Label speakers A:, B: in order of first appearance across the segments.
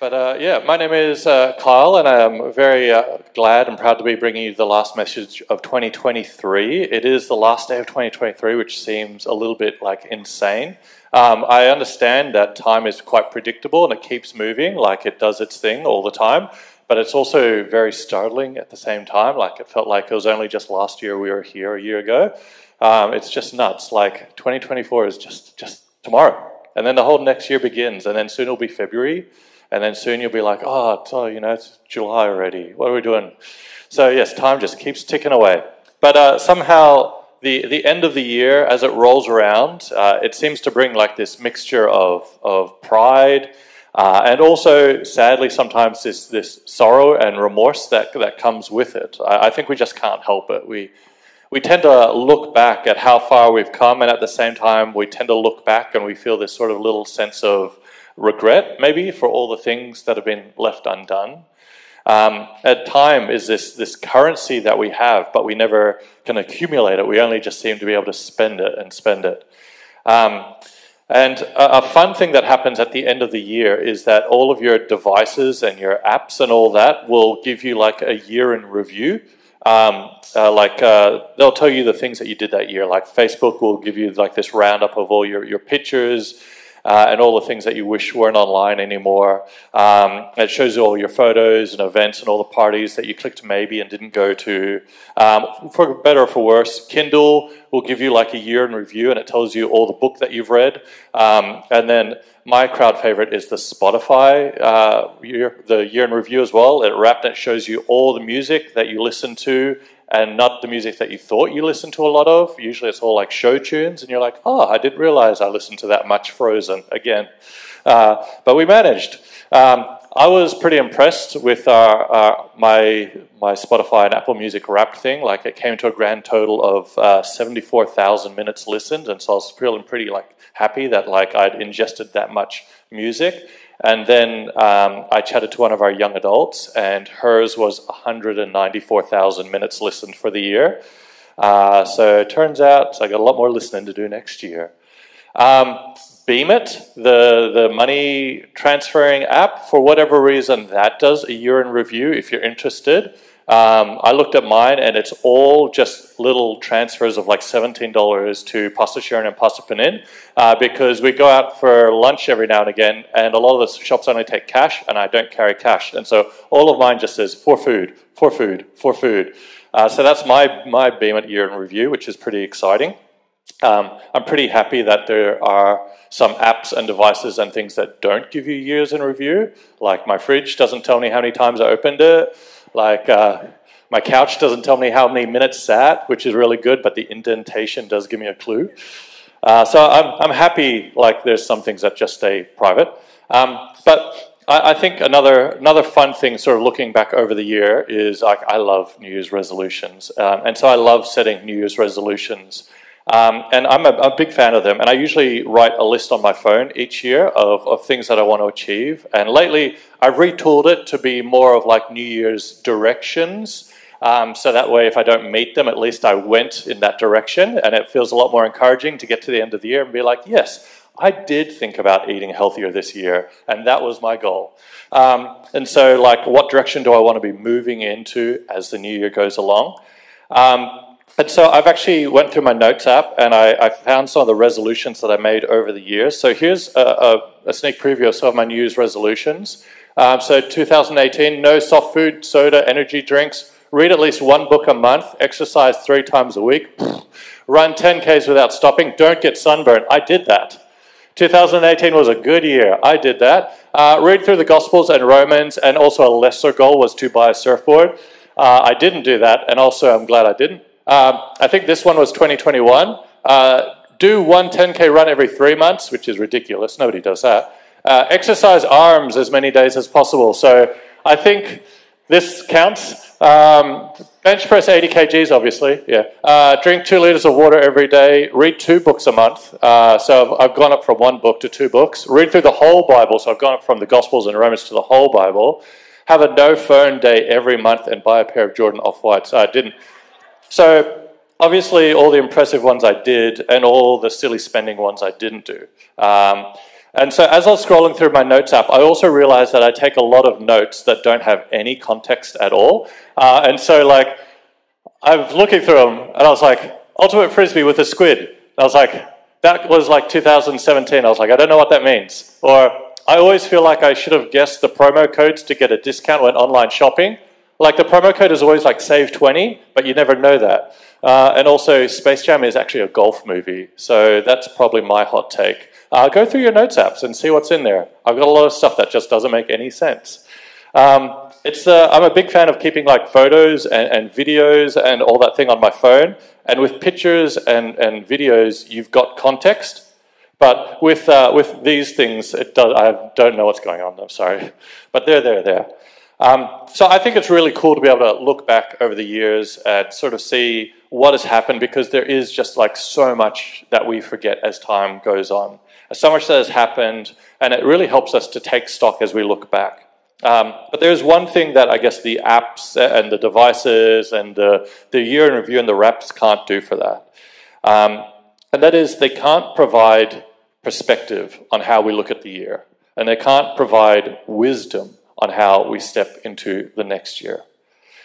A: But uh, yeah, my name is uh, Kyle, and I'm very uh, glad and proud to be bringing you the last message of 2023. It is the last day of 2023, which seems a little bit like insane. Um, I understand that time is quite predictable and it keeps moving, like it does its thing all the time. But it's also very startling at the same time. Like it felt like it was only just last year we were here a year ago. Um, it's just nuts. Like 2024 is just just tomorrow, and then the whole next year begins, and then soon it'll be February and then soon you'll be like, oh, oh, you know, it's July already. What are we doing? So yes, time just keeps ticking away. But uh, somehow the the end of the year, as it rolls around, uh, it seems to bring like this mixture of of pride. Uh, and also, sadly, sometimes this, this sorrow and remorse that, that comes with it. I, I think we just can't help it. We, we tend to look back at how far we've come, and at the same time, we tend to look back and we feel this sort of little sense of regret, maybe, for all the things that have been left undone. Um, at time is this, this currency that we have, but we never can accumulate it. We only just seem to be able to spend it and spend it. Um, and a, a, fun thing that happens at the end of the year is that all of your devices and your apps and all that will give you like a year in review. Um, uh, like uh, they'll tell you the things that you did that year. Like Facebook will give you like this roundup of all your, your pictures uh, and all the things that you wish weren't online anymore. Um, it shows you all your photos and events and all the parties that you clicked maybe and didn't go to. Um, for better or for worse, Kindle will give you like a year in review and it tells you all the book that you've read. Um, and then my crowd favorite is the Spotify uh, year, the year in review as well. It wrapped it shows you all the music that you listen to and not the music that you thought you listened to a lot of. Usually it's all like show tunes, and you're like, oh, I didn't realize I listened to that much Frozen again. Uh, but we managed. Um, I was pretty impressed with our, our, my, my Spotify and Apple Music Wrapped thing. Like it came to a grand total of uh, 74,000 minutes listened, and so I was feeling pretty like happy that like I'd ingested that much music. And then um, I chatted to one of our young adults, and hers was 194,000 minutes listened for the year. Uh, so it turns out I got a lot more listening to do next year. Um, Beem It, the, the money transferring app, for whatever reason, that does a year in review if you're interested. Um, I looked at mine and it's all just little transfers of like $17 to Pastor Sharon and Pastor Panin uh, because we go out for lunch every now and again and a lot of the shops only take cash and I don't carry cash. And so all of mine just says for food, for food, for food. Uh, so that's my, my Beem It year in review, which is pretty exciting. Um, I'm pretty happy that there are some apps and devices and things that don't give you years in review. Like my fridge doesn't tell me how many times I opened it. Like uh, my couch doesn't tell me how many minutes sat, which is really good, but the indentation does give me a clue. Uh, so I'm, I'm happy. Like there's some things that just stay private. Um, but I, I, think another another fun thing, sort of looking back over the year, is like I love New Year's resolutions, um, and so I love setting New Year's resolutions. Um, and I'm a, a, big fan of them. And I usually write a list on my phone each year of, of things that I want to achieve. And lately, I've retooled it to be more of like New Year's directions. Um, so that way, if I don't meet them, at least I went in that direction. And it feels a lot more encouraging to get to the end of the year and be like, yes, I did think about eating healthier this year, and that was my goal. Um, and so, like, what direction do I want to be moving into as the new year goes along? Um, and so I've actually went through my notes app and I, I, found some of the resolutions that I made over the years. So here's a, a, a sneak preview of some of my New Year's resolutions. Um, so 2018, no soft food, soda, energy drinks, read at least one book a month, exercise three times a week, run 10Ks without stopping, don't get sunburned. I did that. 2018 was a good year. I did that. Uh, read through the Gospels and Romans, and also a lesser goal was to buy a surfboard. Uh, I didn't do that, and also I'm glad I didn't. Um, I think this one was 2021. Uh, do one 10K run every three months, which is ridiculous. Nobody does that. Uh, exercise arms as many days as possible. So I think this counts. Um, bench press 80 kgs, obviously. Yeah. Uh, drink two liters of water every day. Read two books a month. Uh, so I've, I've, gone up from one book to two books. Read through the whole Bible. So I've gone up from the Gospels and Romans to the whole Bible. Have a no phone day every month and buy a pair of Jordan off whites. I didn't. So, obviously, all the impressive ones I did, and all the silly spending ones I didn't do. Um, And so as I was scrolling through my notes app, I also realized that I take a lot of notes that don't have any context at all. Uh, and so, like, I was looking through them and I was like, Ultimate Frisbee with a squid. And I was like, that was like 2017. I was like, I don't know what that means. Or I always feel like I should have guessed the promo codes to get a discount when online shopping. Like the promo code is always like save 20, but you never know that. Uh, and also, Space Jam is actually a golf movie. So that's probably my hot take. Uh, go through your notes apps and see what's in there. I've got a lot of stuff that just doesn't make any sense. Um, it's, uh, I'm a big fan of keeping like photos and, and, videos and all that thing on my phone. And with pictures and, and videos, you've got context. But with, uh, with these things, it does, I don't know what's going on. I'm sorry. But they're there, there. Um, so I think it's really cool to be able to look back over the years and sort of see what has happened because there is just like so much that we forget as time goes on. So much that has happened, and it really helps us to take stock as we look back. Um, but there's one thing that I guess the apps and the devices and the, the year in review and the reps can't do for that. Um, and that is they can't provide perspective on how we look at the year. And they can't provide wisdom on how we step into the next year.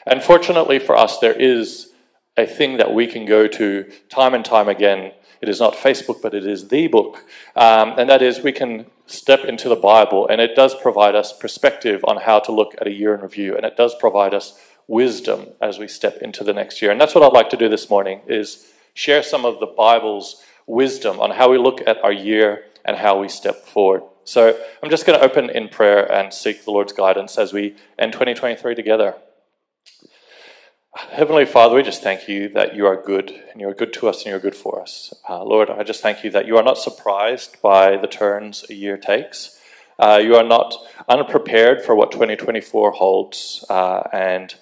A: And fortunately for us, there is a thing that we can go to time and time again it is not Facebook, but it is the book. Um, and that is, we can step into the Bible, and it does provide us perspective on how to look at a year in review, and it does provide us wisdom as we step into the next year. And that's what I'd like to do this morning: is share some of the Bible's wisdom on how we look at our year and how we step forward. So I'm just going to open in prayer and seek the Lord's guidance as we end 2023 together. Heavenly Father, we just thank you that you are good and you are good to us and you're good for us. Uh, Lord, I just thank you that you are not surprised by the turns a year takes. Uh, you are not unprepared for what 2024 holds, uh, and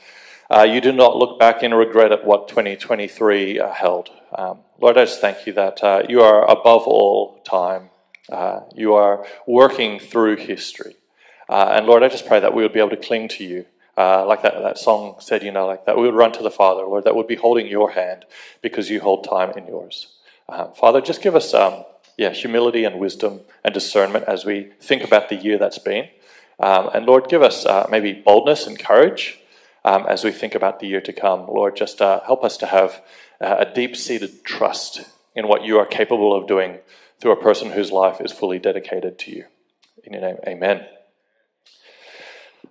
A: uh, you do not look back in regret at what 2023 uh, held. Um, Lord, I just thank you that uh, you are above all time. You are working through history. and Lord, I just pray that we would be able to cling to you. Uh, like that, that song said, you know, like that we would run to the Father, Lord, that would be holding your hand because you hold time in yours. Uh, Father, just give us, um, yeah, humility and wisdom and discernment as we think about the year that's been. Um, and Lord, give us uh, maybe boldness and courage um, as we think about the year to come. Lord, just uh, help us to have uh, a deep seated trust in what you are capable of doing through a person whose life is fully dedicated to you. In your name, amen.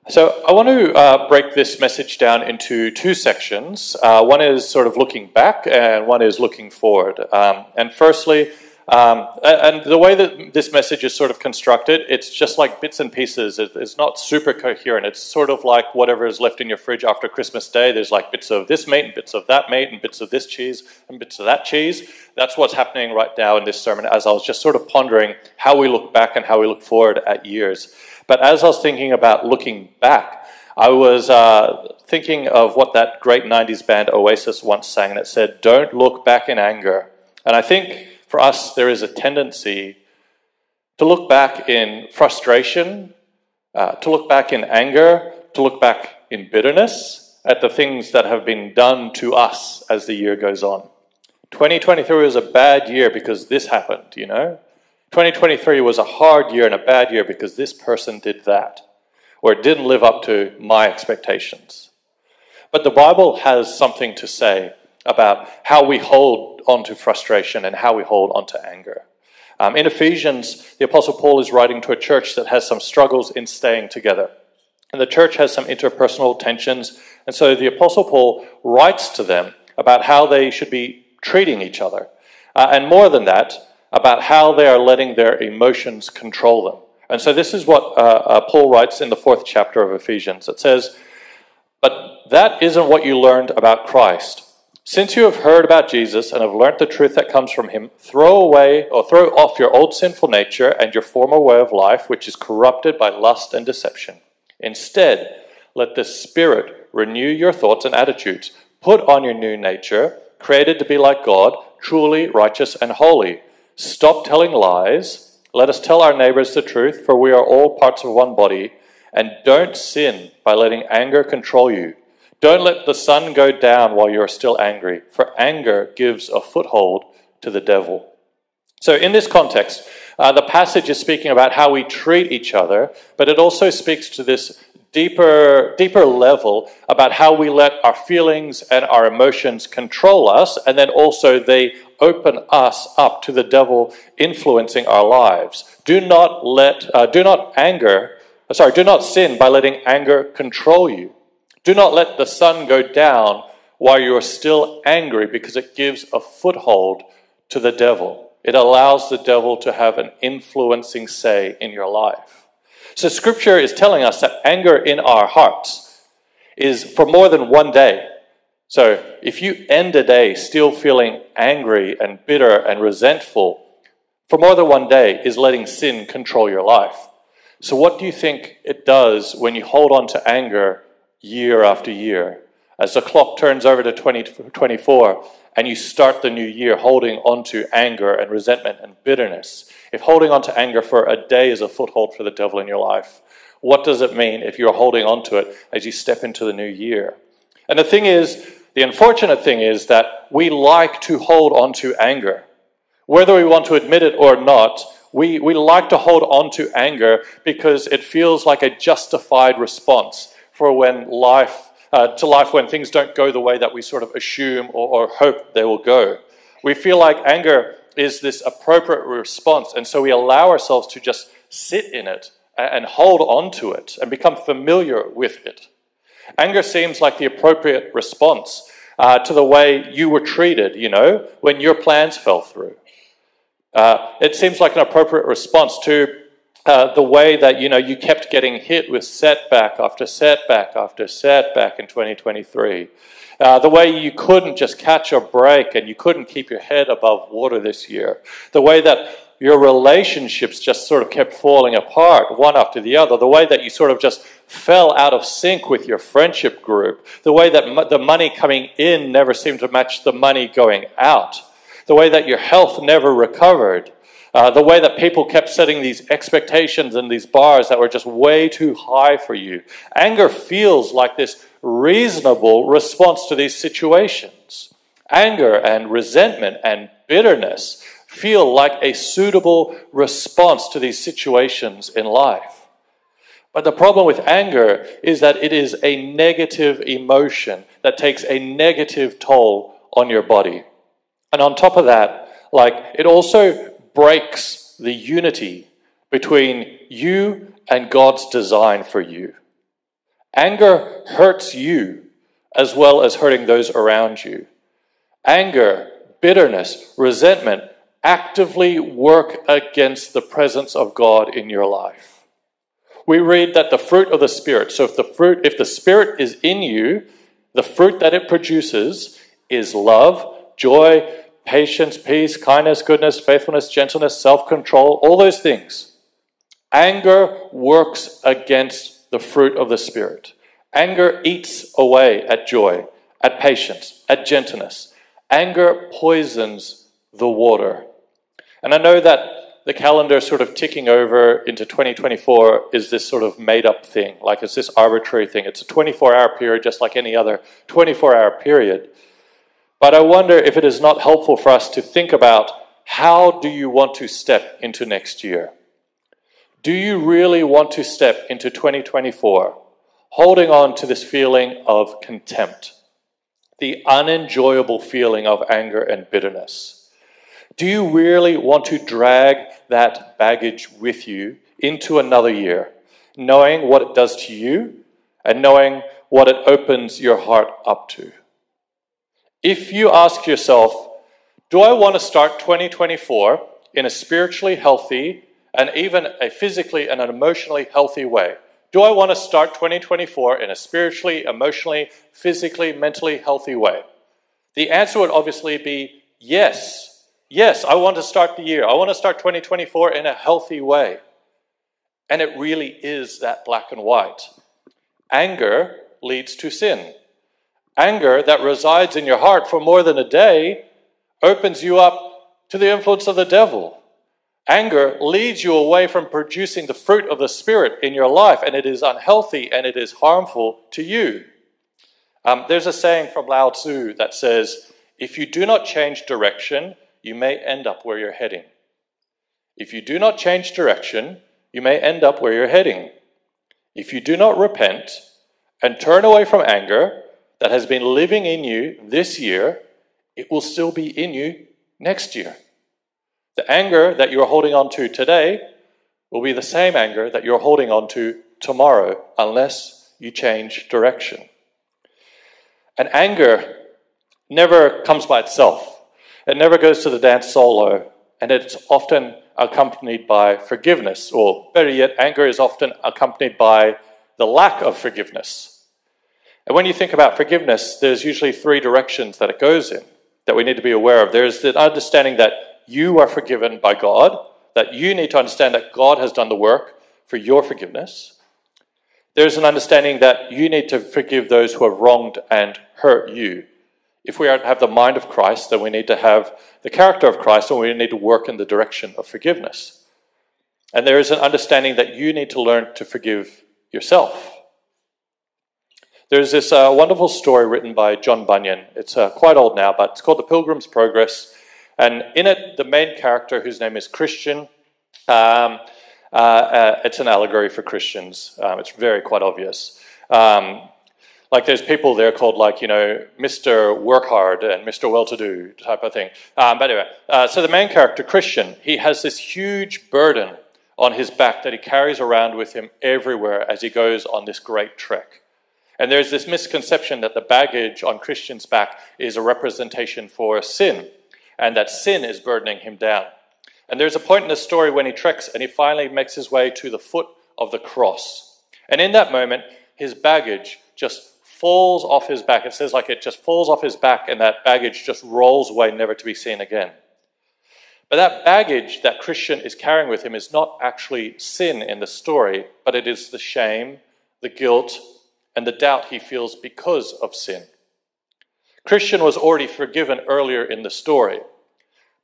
A: So, I want to uh, break this message down into two sections. Uh, one is sort of looking back, and one is looking forward. Um, and firstly, um, and the way that this message is sort of constructed, it's just like bits and pieces. It's not super coherent. It's sort of like whatever is left in your fridge after Christmas Day. There's like bits of this meat and bits of that meat and bits of this cheese and bits of that cheese. That's what's happening right now in this sermon as I was just sort of pondering how we look back and how we look forward at years. But as I was thinking about looking back, I was uh, thinking of what that great 90s band Oasis once sang that said, Don't look back in anger. And I think for us, there is a tendency to look back in frustration, uh, to look back in anger, to look back in bitterness at the things that have been done to us as the year goes on. 2023 was a bad year because this happened, you know? 2023 was a hard year and a bad year because this person did that, or it didn't live up to my expectations. But the Bible has something to say about how we hold on to frustration and how we hold on to anger. Um, in Ephesians, the Apostle Paul is writing to a church that has some struggles in staying together. And the church has some interpersonal tensions. And so the Apostle Paul writes to them about how they should be treating each other. Uh, and more than that, about how they are letting their emotions control them. And so this is what uh, uh, Paul writes in the fourth chapter of Ephesians. It says, But that isn't what you learned about Christ. Since you have heard about Jesus and have learnt the truth that comes from him, throw away or throw off your old sinful nature and your former way of life, which is corrupted by lust and deception. Instead, let the Spirit renew your thoughts and attitudes. Put on your new nature, created to be like God, truly righteous and holy. Stop telling lies. Let us tell our neighbors the truth, for we are all parts of one body. And don't sin by letting anger control you. Don't let the sun go down while you are still angry, for anger gives a foothold to the devil. So, in this context, Uh, the passage is speaking about how we treat each other, but it also speaks to this deeper, deeper level about how we let our feelings and our emotions control us, and then also they open us up to the devil influencing our lives. Do not let, uh, do not anger, sorry, do not sin by letting anger control you. Do not let the sun go down while you are still angry because it gives a foothold to the devil. It allows the devil to have an influencing say in your life. So, scripture is telling us that anger in our hearts is for more than one day. So, if you end a day still feeling angry and bitter and resentful, for more than one day is letting sin control your life. So, what do you think it does when you hold on to anger year after year? As the clock turns over to 2024 and you start the new year holding on to anger and resentment and bitterness, if holding on to anger for a day is a foothold for the devil in your life, what does it mean if you're holding on to it as you step into the new year? And the thing is, the unfortunate thing is that we like to hold on to anger. Whether we want to admit it or not, we, we like to hold on to anger because it feels like a justified response for when life, uh, to life when things don't go the way that we sort of assume or, or hope they will go. We feel like anger is this appropriate response. And so we allow ourselves to just sit in it and hold on to it and become familiar with it. Anger seems like the appropriate response uh, to the way you were treated, you know, when your plans fell through. Uh, it seems like an appropriate response to uh, the way that, you know, you kept getting hit with setback after setback after setback in 2023. Uh, the way you couldn't just catch a break and you couldn't keep your head above water this year. The way that your relationships just sort of kept falling apart one after the other. The way that you sort of just fell out of sync with your friendship group. The way that the money coming in never seemed to match the money going out. The way that your health never recovered. Uh, the way that people kept setting these expectations and these bars that were just way too high for you. Anger feels like this reasonable response to these situations. Anger and resentment and bitterness feel like a suitable response to these situations in life. But the problem with anger is that it is a negative emotion that takes a negative toll on your body. And on top of that, like it also breaks the unity between you and God's design for you. Anger hurts you as well as hurting those around you. Anger, bitterness, resentment actively work against the presence of God in your life. We read that the fruit of the Spirit, so if the fruit, if the Spirit is in you, the fruit that it produces is love, joy, patience, peace, kindness, goodness, faithfulness, gentleness, self control, all those things. Anger works against the fruit of the Spirit. Anger eats away at joy, at patience, at gentleness. Anger poisons the water. And I know that the calendar sort of ticking over into 2024 is this sort of made up thing, like it's this arbitrary thing. It's a 24 hour period, just like any other 24 hour period. But I wonder if it is not helpful for us to think about how do you want to step into next year? Do you really want to step into 2024 holding on to this feeling of contempt, the unenjoyable feeling of anger and bitterness? Do you really want to drag that baggage with you into another year, knowing what it does to you and knowing what it opens your heart up to? If you ask yourself, do I want to start 2024 in a spiritually healthy, and even a physically and an emotionally healthy way. Do I want to start 2024 in a spiritually, emotionally, physically, mentally healthy way? The answer would obviously be yes. Yes, I want to start the year. I want to start 2024 in a healthy way. And it really is that black and white. Anger leads to sin. Anger that resides in your heart for more than a day opens you up to the influence of the devil. Anger leads you away from producing the fruit of the Spirit in your life, and it is unhealthy and it is harmful to you. Um, there's a saying from Lao Tzu that says, If you do not change direction, you may end up where you're heading. If you do not change direction, you may end up where you're heading. If you do not repent and turn away from anger that has been living in you this year, it will still be in you next year. The anger that you're holding on to today will be the same anger that you're holding on to tomorrow unless you change direction. And anger never comes by itself, it never goes to the dance solo, and it's often accompanied by forgiveness, or better yet, anger is often accompanied by the lack of forgiveness. And when you think about forgiveness, there's usually three directions that it goes in that we need to be aware of. There's the understanding that you are forgiven by God, that you need to understand that God has done the work for your forgiveness. There's an understanding that you need to forgive those who have wronged and hurt you. If we have the mind of Christ, then we need to have the character of Christ and we need to work in the direction of forgiveness. And there is an understanding that you need to learn to forgive yourself. There's this uh, wonderful story written by John Bunyan. It's uh, quite old now, but it's called The Pilgrim's Progress. And in it, the main character, whose name is Christian, um, uh, uh, it's an allegory for Christians. Um, it's very quite obvious. Um, like there's people there called like you know Mr. Work Hard and Mr. Well-to-do type of thing. Um, but anyway, uh, so the main character Christian, he has this huge burden on his back that he carries around with him everywhere as he goes on this great trek. And there's this misconception that the baggage on Christian's back is a representation for sin, and that sin is burdening him down. And there's a point in the story when he treks and he finally makes his way to the foot of the cross. And in that moment, his baggage just falls off his back. It says like it just falls off his back and that baggage just rolls away, never to be seen again. But that baggage that Christian is carrying with him is not actually sin in the story, but it is the shame, the guilt, and the doubt he feels because of sin. Christian was already forgiven earlier in the story.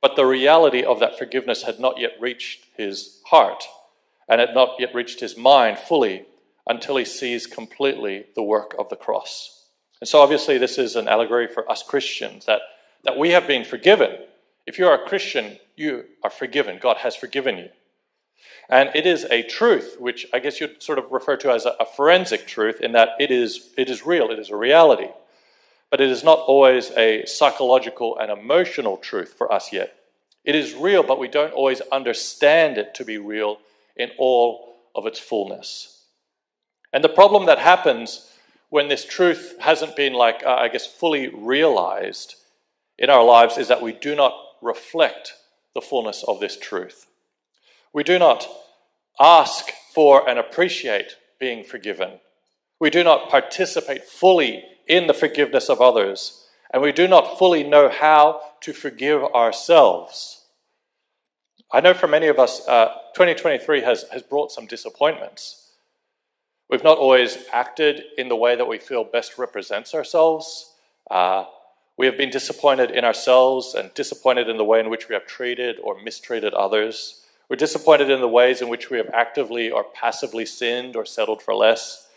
A: But the reality of that forgiveness had not yet reached his heart and had not yet reached his mind fully until he sees completely the work of the cross. And so, obviously, this is an allegory for us Christians that, that we have been forgiven. If you are a Christian, you are forgiven. God has forgiven you. And it is a truth, which I guess you'd sort of refer to as a, forensic truth, in that it is, it is real, it is a reality but it is not always a psychological and emotional truth for us yet. It is real, but we don't always understand it to be real in all of its fullness. And the problem that happens when this truth hasn't been, like, uh, I guess, fully realized in our lives is that we do not reflect the fullness of this truth. We do not ask for and appreciate being forgiven. We do not participate fully in the forgiveness of others, and we do not fully know how to forgive ourselves. I know for many of us, uh, 2023 has, has brought some disappointments. We've not always acted in the way that we feel best represents ourselves. Uh, we have been disappointed in ourselves and disappointed in the way in which we have treated or mistreated others. We're disappointed in the ways in which we have actively or passively sinned or settled for less.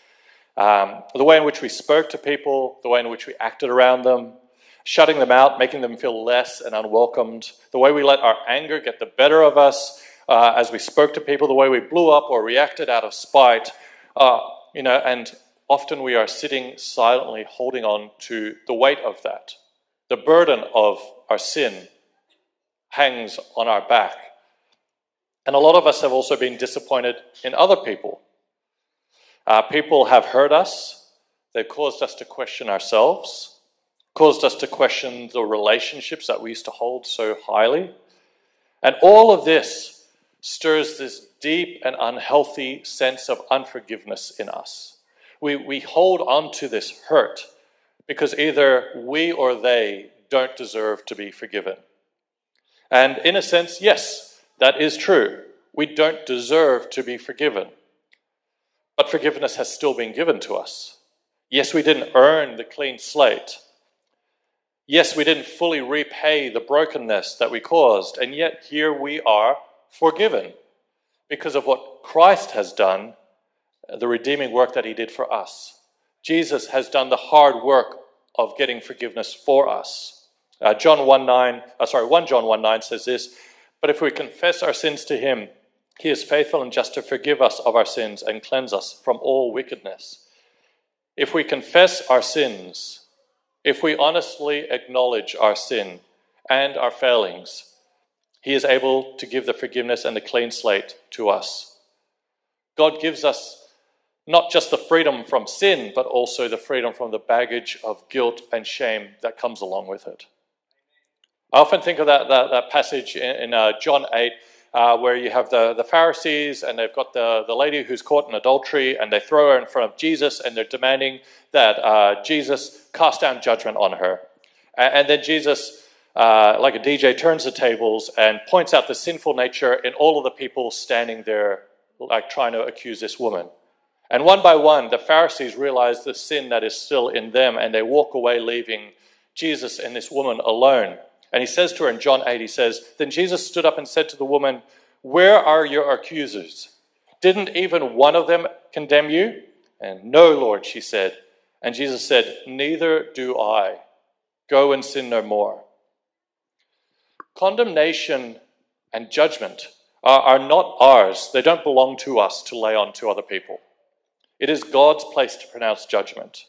A: Um, the way in which we spoke to people, the way in which we acted around them, shutting them out, making them feel less and unwelcomed, the way we let our anger get the better of us uh, as we spoke to people, the way we blew up or reacted out of spite, uh, you know, and often we are sitting silently holding on to the weight of that. The burden of our sin hangs on our back. And a lot of us have also been disappointed in other people uh, people have hurt us, they've caused us to question ourselves, caused us to question the relationships that we used to hold so highly. And all of this stirs this deep and unhealthy sense of unforgiveness in us. We, we hold on to this hurt because either we or they don't deserve to be forgiven. And in a sense, yes, that is true. We don't deserve to be forgiven. But forgiveness has still been given to us. Yes, we didn't earn the clean slate. Yes, we didn't fully repay the brokenness that we caused, and yet here we are forgiven because of what Christ has done, the redeeming work that he did for us. Jesus has done the hard work of getting forgiveness for us. Uh, John 1 9, uh, sorry, 1 John 1 9 says this But if we confess our sins to him, he is faithful and just to forgive us of our sins and cleanse us from all wickedness. If we confess our sins, if we honestly acknowledge our sin and our failings, he is able to give the forgiveness and the clean slate to us. God gives us not just the freedom from sin, but also the freedom from the baggage of guilt and shame that comes along with it. I often think of that, that, that passage in, in uh, John 8 uh, where you have the, the Pharisees and they've got the, the lady who's caught in adultery and they throw her in front of Jesus and they're demanding that uh, Jesus cast down judgment on her. And, and then Jesus, uh, like a DJ, turns the tables and points out the sinful nature in all of the people standing there, like trying to accuse this woman. And one by one, the Pharisees realize the sin that is still in them and they walk away, leaving Jesus and this woman alone. And he says to her in John 8, he says, Then Jesus stood up and said to the woman, Where are your accusers? Didn't even one of them condemn you? And no, Lord, she said. And Jesus said, Neither do I. Go and sin no more. Condemnation and judgment are, are not ours, they don't belong to us to lay on to other people. It is God's place to pronounce judgment.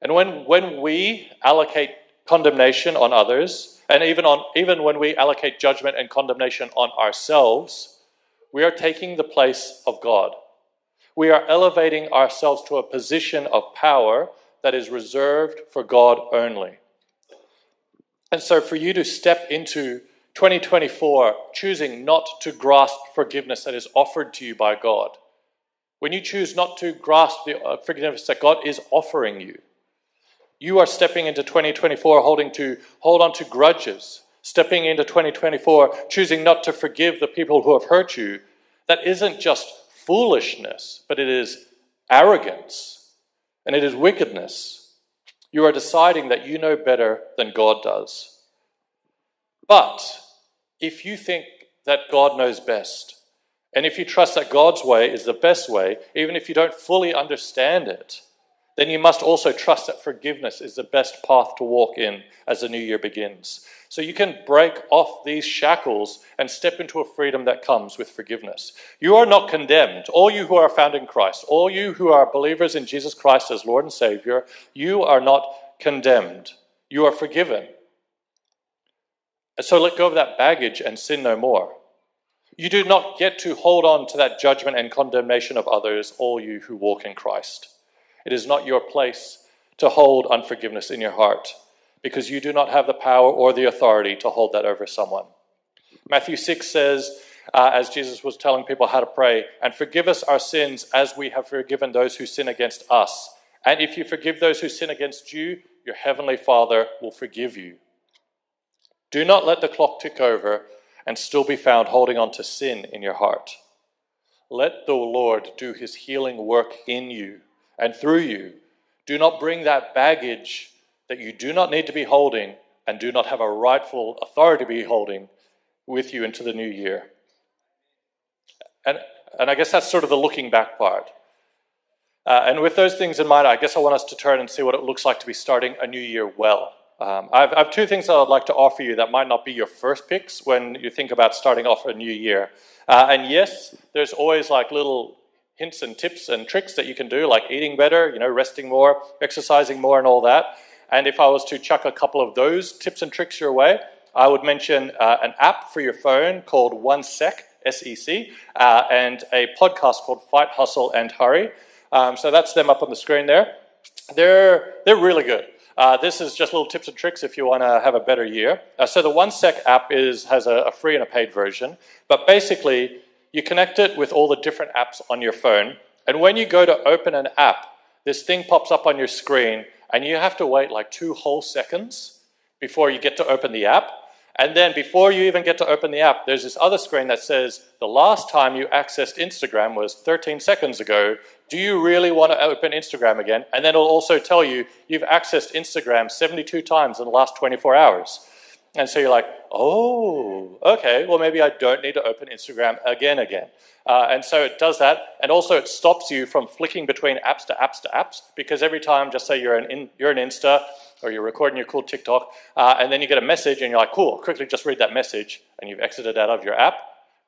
A: And when, when we allocate condemnation on others, and even, on, even when we allocate judgment and condemnation on ourselves, we are taking the place of God. We are elevating ourselves to a position of power that is reserved for God only. And so, for you to step into 2024 choosing not to grasp forgiveness that is offered to you by God, when you choose not to grasp the uh, forgiveness that God is offering you, you are stepping into 2024 holding to hold on to grudges, stepping into 2024 choosing not to forgive the people who have hurt you. That isn't just foolishness, but it is arrogance and it is wickedness. You are deciding that you know better than God does. But if you think that God knows best, and if you trust that God's way is the best way, even if you don't fully understand it, then you must also trust that forgiveness is the best path to walk in as the new year begins. So you can break off these shackles and step into a freedom that comes with forgiveness. You are not condemned. All you who are found in Christ, all you who are believers in Jesus Christ as Lord and Savior, you are not condemned. You are forgiven. So let go of that baggage and sin no more. You do not get to hold on to that judgment and condemnation of others, all you who walk in Christ. It is not your place to hold unforgiveness in your heart because you do not have the power or the authority to hold that over someone. Matthew 6 says, uh, as Jesus was telling people how to pray, and forgive us our sins as we have forgiven those who sin against us. And if you forgive those who sin against you, your heavenly Father will forgive you. Do not let the clock tick over and still be found holding on to sin in your heart. Let the Lord do his healing work in you and through you. Do not bring that baggage that you do not need to be holding and do not have a rightful authority to be holding with you into the new year. And, and I guess that's sort of the looking back part. Uh, and with those things in mind, I guess I want us to turn and see what it looks like to be starting a new year well. Um, I've, I have two things that I'd like to offer you that might not be your first picks when you think about starting off a new year. Uh, and yes, there's always like little hints and tips and tricks that you can do, like eating better, you know, resting more, exercising more, and all that. And if I was to chuck a couple of those tips and tricks your way, I would mention uh, an app for your phone called OneSec, S-E-C, uh, and a podcast called Fight, Hustle, and Hurry. Um, so that's them up on the screen there. They're, they're really good. Uh, this is just little tips and tricks if you want to have a better year. Uh, so the OneSec app is, has a, a free and a paid version, but basically you connect it with all the different apps on your phone, and when you go to open an app, this thing pops up on your screen, and you have to wait like two whole seconds before you get to open the app. And then before you even get to open the app, there's this other screen that says, the last time you accessed Instagram was 13 seconds ago. Do you really want to open Instagram again? And then it'll also tell you you've accessed Instagram 72 times in the last 24 hours. And so you're like, oh, okay, well, maybe I don't need to open Instagram again, again. Uh, and so it does that. And also, it stops you from flicking between apps to apps to apps because every time, just say you're an, in, you're an Insta or you're recording your cool TikTok, uh, and then you get a message and you're like, cool, quickly just read that message, and you've exited out of your app.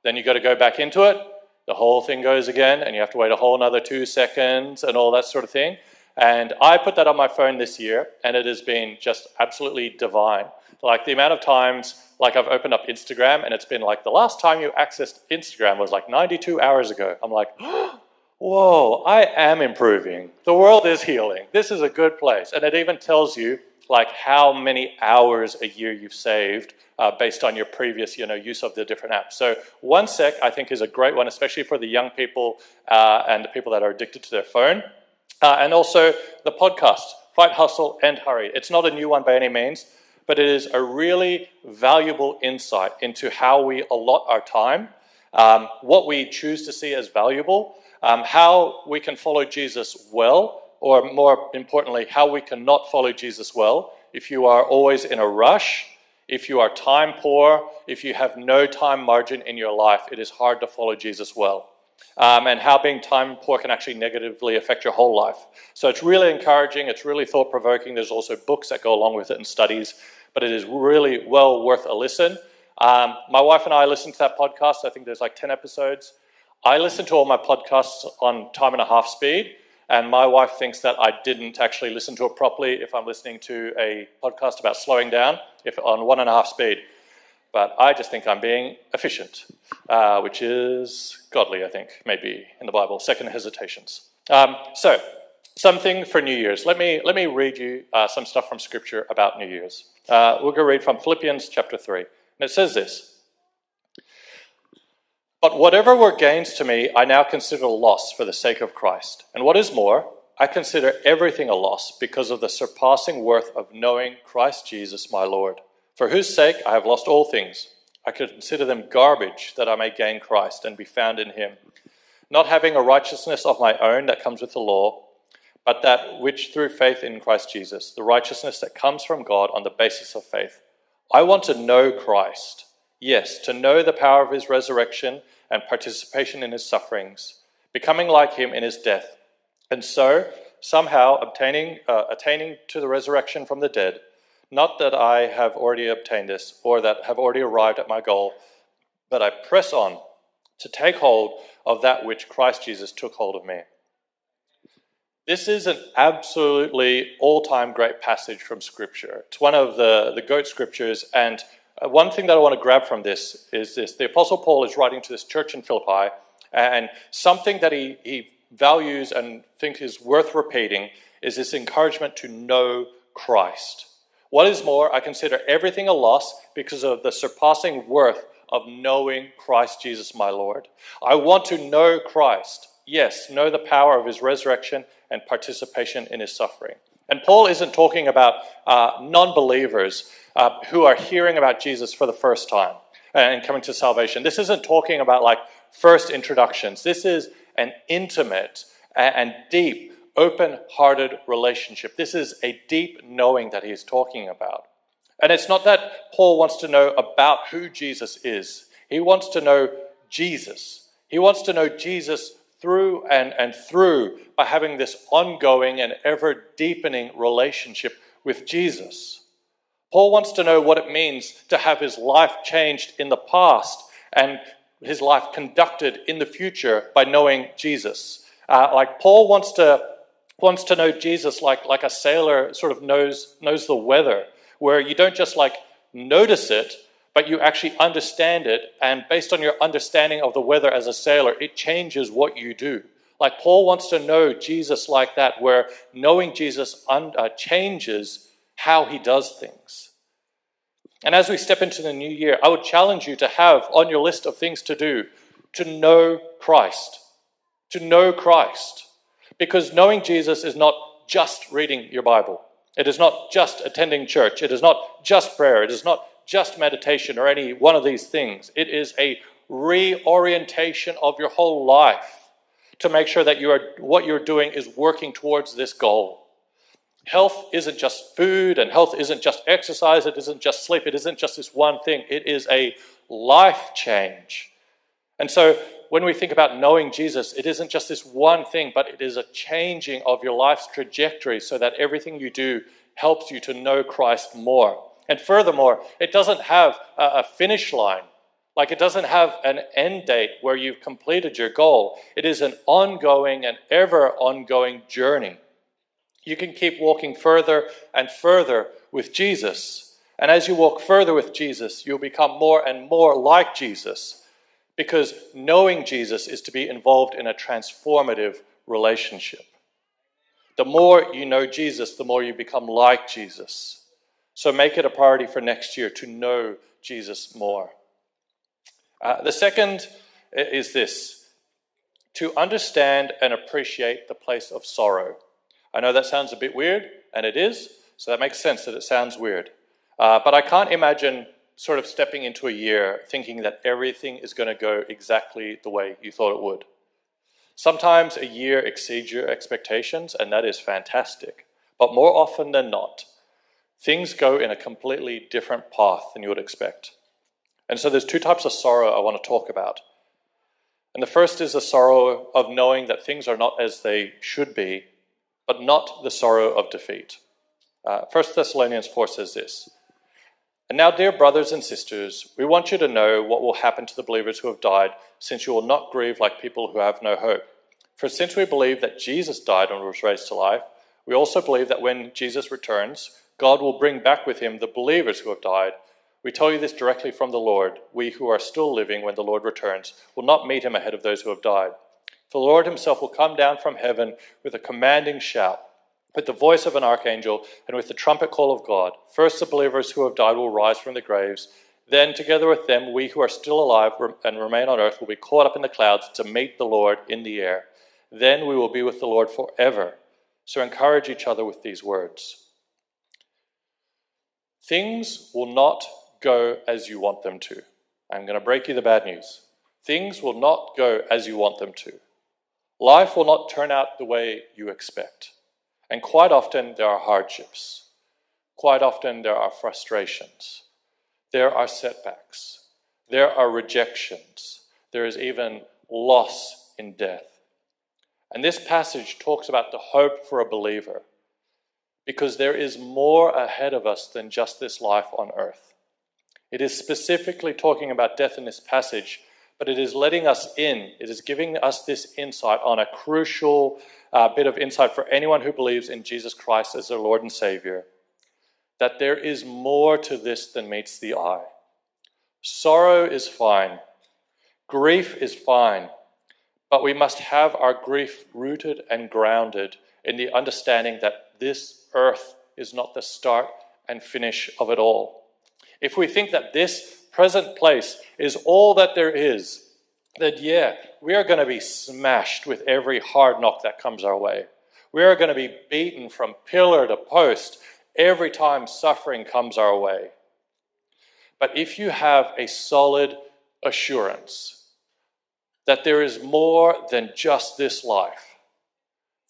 A: Then you've got to go back into it. The whole thing goes again, and you have to wait a whole another two seconds and all that sort of thing. And I put that on my phone this year, and it has been just absolutely divine. Like the amount of times, like I've opened up Instagram, and it's been like the last time you accessed Instagram was like 92 hours ago. I'm like, whoa, I am improving. The world is healing. This is a good place. And it even tells you like how many hours a year you've saved uh, based on your previous you know, use of the different apps. So OneSec, I think, is a great one, especially for the young people uh, and the people that are addicted to their phone. Uh, and also the podcast, Fight, Hustle, and Hurry. It's not a new one by any means, but it is a really valuable insight into how we allot our time, um, what we choose to see as valuable, um, how we can follow Jesus well, or more importantly, how we cannot follow Jesus well if you are always in a rush. If you are time poor, if you have no time margin in your life, it is hard to follow Jesus well um, and how being time poor can actually negatively affect your whole life. So it's really encouraging, it's really thought provoking. There's also books that go along with it and studies, but it is really well worth a listen. Um, my wife and I listened to that podcast. I think there's like 10 episodes. I listen to all my podcasts on time and a half speed, and my wife thinks that I didn't actually listen to it properly if I'm listening to a podcast about slowing down if on one and a half speed but I just think I'm being efficient, uh, which is godly, I think, maybe in the Bible. Second hesitations. Um, so, something for New Year's. Let me, let me read you uh, some stuff from Scripture about New Year's. Uh, we're going to read from Philippians chapter 3. And it says this But whatever were gains to me, I now consider a loss for the sake of Christ. And what is more, I consider everything a loss because of the surpassing worth of knowing Christ Jesus my Lord for whose sake I have lost all things. I consider them garbage that I may gain Christ and be found in him, not having a righteousness of my own that comes with the law, but that which through faith in Christ Jesus, the righteousness that comes from God on the basis of faith. I want to know Christ. Yes, to know the power of his resurrection and participation in his sufferings, becoming like him in his death, and so somehow obtaining, uh, attaining to the resurrection from the dead. Not that I have already obtained this or that have already arrived at my goal, but I press on to take hold of that which Christ Jesus took hold of me. This is an absolutely all time great passage from Scripture. It's one of the, the GOAT scriptures. And uh, one thing that I want to grab from this is this the Apostle Paul is writing to this church in Philippi, and something that he, he values and thinks is worth repeating is this encouragement to know Christ. What is more, I consider everything a loss because of the surpassing worth of knowing Christ Jesus my Lord. I want to know Christ. Yes, know the power of his resurrection and participation in his suffering. And Paul isn't talking about uh, non believers uh, who are hearing about Jesus for the first time and coming to salvation. This isn't talking about like first introductions. This is an intimate and deep open hearted relationship. This is a deep knowing that he's talking about. And it's not that Paul wants to know about who Jesus is, he wants to know Jesus. He wants to know Jesus through and, and through by having this ongoing and ever deepening relationship with Jesus. Paul wants to know what it means to have his life changed in the past and his life conducted in the future by knowing Jesus. Uh, like Paul wants to wants to know Jesus like, like a sailor sort of knows, knows the weather, where you don't just like notice it, but you actually understand it. And based on your understanding of the weather as a sailor, it changes what you do. Like Paul wants to know Jesus like that, where knowing Jesus un- uh, changes how he does things. And as we step into the new year, I would challenge you to have on your list of things to do to know Christ. To know Christ. Because knowing Jesus is not just reading your Bible, it is not just attending church, it is not just prayer, it is not just meditation or any one of these things. It is a reorientation of your whole life to make sure that you are, what you're doing is working towards this goal. Health isn't just food, and health isn't just exercise, it isn't just sleep, it isn't just this one thing. It is a life change. And so when we think about knowing Jesus, it isn't just this one thing, but it is a changing of your life's trajectory so that everything you do helps you to know Christ more. And furthermore, it doesn't have a finish line. Like it doesn't have an end date where you've completed your goal. It is an ongoing and ever ongoing journey. You can keep walking further and further with Jesus. And as you walk further with Jesus, you'll become more and more like Jesus. Because knowing Jesus is to be involved in a transformative relationship. The more you know Jesus, the more you become like Jesus. So make it a priority for next year to know Jesus more. Uh, the second is this to understand and appreciate the place of sorrow. I know that sounds a bit weird, and it is, so that makes sense that it sounds weird. Uh, but I can't imagine sort of stepping into a year thinking that everything is going to go exactly the way you thought it would. Sometimes a year exceeds your expectations, and that is fantastic. But more often than not, things go in a completely different path than you would expect. And so there's two types of sorrow I want to talk about. And the first is the sorrow of knowing that things are not as they should be, but not the sorrow of defeat. Uh, 1 Thessalonians 4 says this And now, dear brothers and sisters, we want you to know what will happen to the believers who have died, since you will not grieve like people who have no hope. For since we believe that Jesus died and was raised to life, we also believe that when Jesus returns, God will bring back with him the believers who have died. We tell you this directly from the Lord. We who are still living when the Lord returns will not meet him ahead of those who have died. For the Lord himself will come down from heaven with a commanding shout, with the voice of an archangel, and with the trumpet call of God. First, the believers who have died will rise from the graves. Then, together with them, we who are still alive and remain on earth will be caught up in the clouds to meet the Lord in the air. Then we will be with the Lord forever. So encourage each other with these words. Things will not go as you want them to. I'm going to break you the bad news. Things will not go as you want them to. Life will not turn out the way you expect. And quite often there are hardships. Quite often there are frustrations. There are setbacks. There are rejections. There is even loss in death. And this passage talks about the hope for a believer because there is more ahead of us than just this life on earth. It is specifically talking about death in this passage, but it is letting us in. It is giving us this insight on a crucial uh, bit of insight for anyone who believes in Jesus Christ as their Lord and Savior that there is more to this than meets the eye. Sorrow is fine, grief is fine, but we must have our grief rooted and grounded in the understanding that this earth is not the start and finish of it all. If we think that this present place is all that there is, then yeah, we are going to be smashed with every hard knock that comes our way. We are going to be beaten from pillar to post every time suffering comes our way. But if you have a solid assurance that there is more than just this life,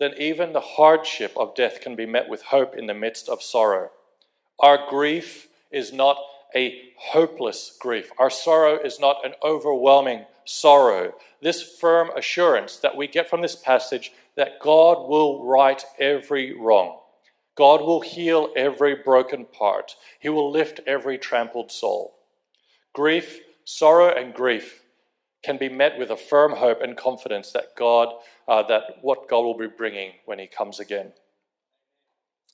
A: then even the hardship of death can be met with hope in the midst of sorrow. Our grief is not a hopeless grief. Our sorrow is not an overwhelming sorrow. This firm assurance that we get from this passage that God will right every wrong. God will heal every broken part. He will lift every trampled soul. Grief, sorrow, and grief can be met with a firm hope and confidence that God, uh, that what God will be bringing when He comes again.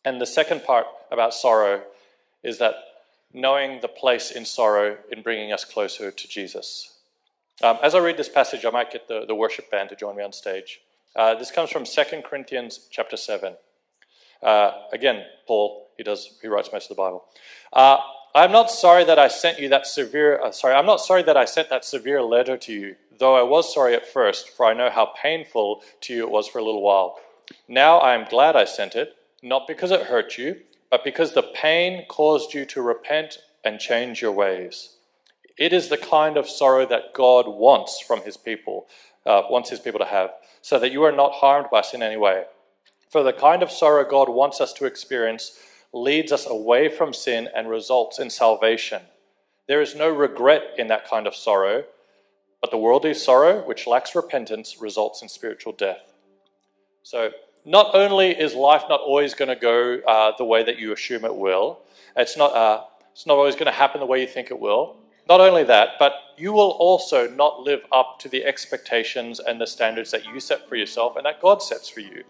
A: And the second part about sorrow is that knowing the place in sorrow in bringing us closer to Jesus. Um, as I read this passage, I might get the, the worship band to join me on stage. Uh, this comes from 2 Corinthians chapter 7. Uh, again, Paul, he does, he writes most of the Bible. Uh, I'm not sorry that I sent you that severe, uh, sorry, I'm not sorry that I sent that severe letter to you, though I was sorry at first, for I know how painful to you it was for a little while. Now I am glad I sent it, not because it hurt you, but because the pain caused you to repent and change your ways. It is the kind of sorrow that God wants from his people, uh, wants his people to have, so that you are not harmed by sin in any way. For the kind of sorrow God wants us to experience leads us away from sin and results in salvation. There is no regret in that kind of sorrow, but the worldly sorrow, which lacks repentance, results in spiritual death. So, not only is life not always going to go uh, the way that you assume it will, it's not, uh, it's not always going to happen the way you think it will. Not only that, but you will also not live up to the expectations and the standards that you set for yourself and that God sets for you.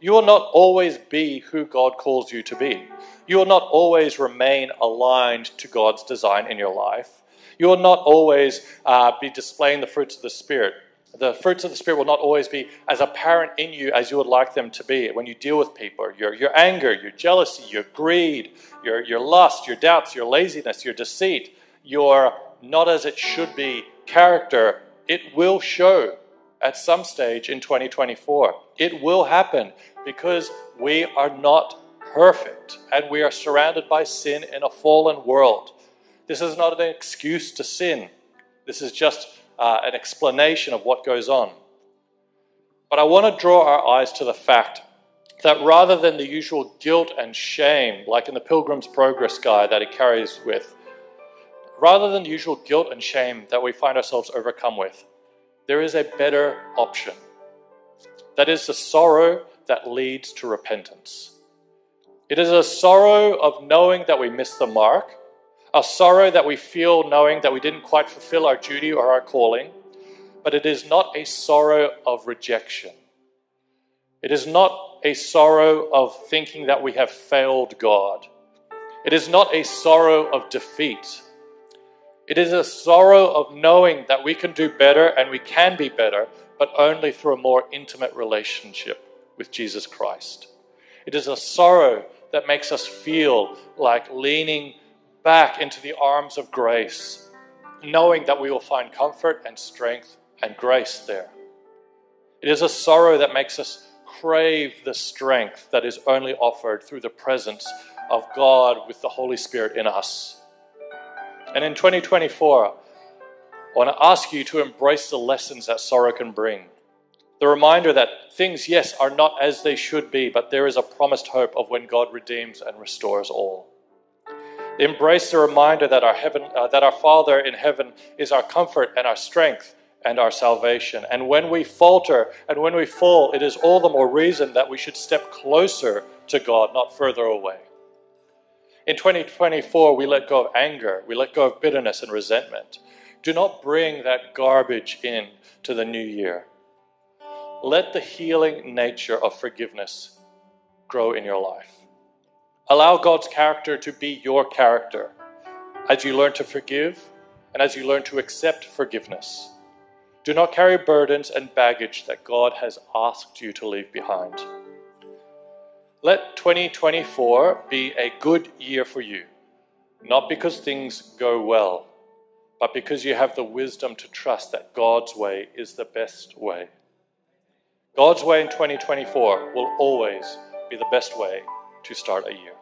A: You will not always be who God calls you to be. You will not always remain aligned to God's design in your life. You will not always uh, be displaying the fruits of the Spirit. The fruits of the Spirit will not always be as apparent in you as you would like them to be when you deal with people. Your, your anger, your jealousy, your greed, your, your lust, your doubts, your laziness, your deceit, your not as it should be character, it will show at some stage in 2024. It will happen because we are not perfect and we are surrounded by sin in a fallen world. This is not an excuse to sin, this is just uh, an explanation of what goes on. But I want to draw our eyes to the fact that rather than the usual guilt and shame, like in the Pilgrim's Progress guide that he carries with, rather than the usual guilt and shame that we find ourselves overcome with, there is a better option. That is the sorrow that leads to repentance. It is a sorrow of knowing that we miss the mark, a sorrow that we feel knowing that we didn't quite fulfill our duty or our calling, but it is not a sorrow of rejection. It is not a sorrow of thinking that we have failed God. It is not a sorrow of defeat. It is a sorrow of knowing that we can do better and we can be better, but only through a more intimate relationship with Jesus Christ. It is a sorrow that makes us feel like leaning back into the arms of grace, knowing that we will find comfort and strength and grace there. It is a sorrow that makes us crave the strength that is only offered through the presence of God with the Holy Spirit in us. And in 2024, I want to ask you to embrace the lessons that sorrow can bring. The reminder that things, yes, are not as they should be, but there is a promised hope of when God redeems and restores all. Embrace the reminder that our, heaven, uh, that our Father in heaven is our comfort and our strength and our salvation. And when we falter and when we fall, it is all the more reason that we should step closer to God, not further away. In 2024, we let go of anger, we let go of bitterness and resentment. Do not bring that garbage in to the new year. Let the healing nature of forgiveness grow in your life. Allow God's character to be your character as you learn to forgive and as you learn to accept forgiveness. Do not carry burdens and baggage that God has asked you to leave behind. Let 2024 be a good year for you, not because things go well, but because you have the wisdom to trust that God's way is the best way. God's way in 2024 will always be the best way to start a year.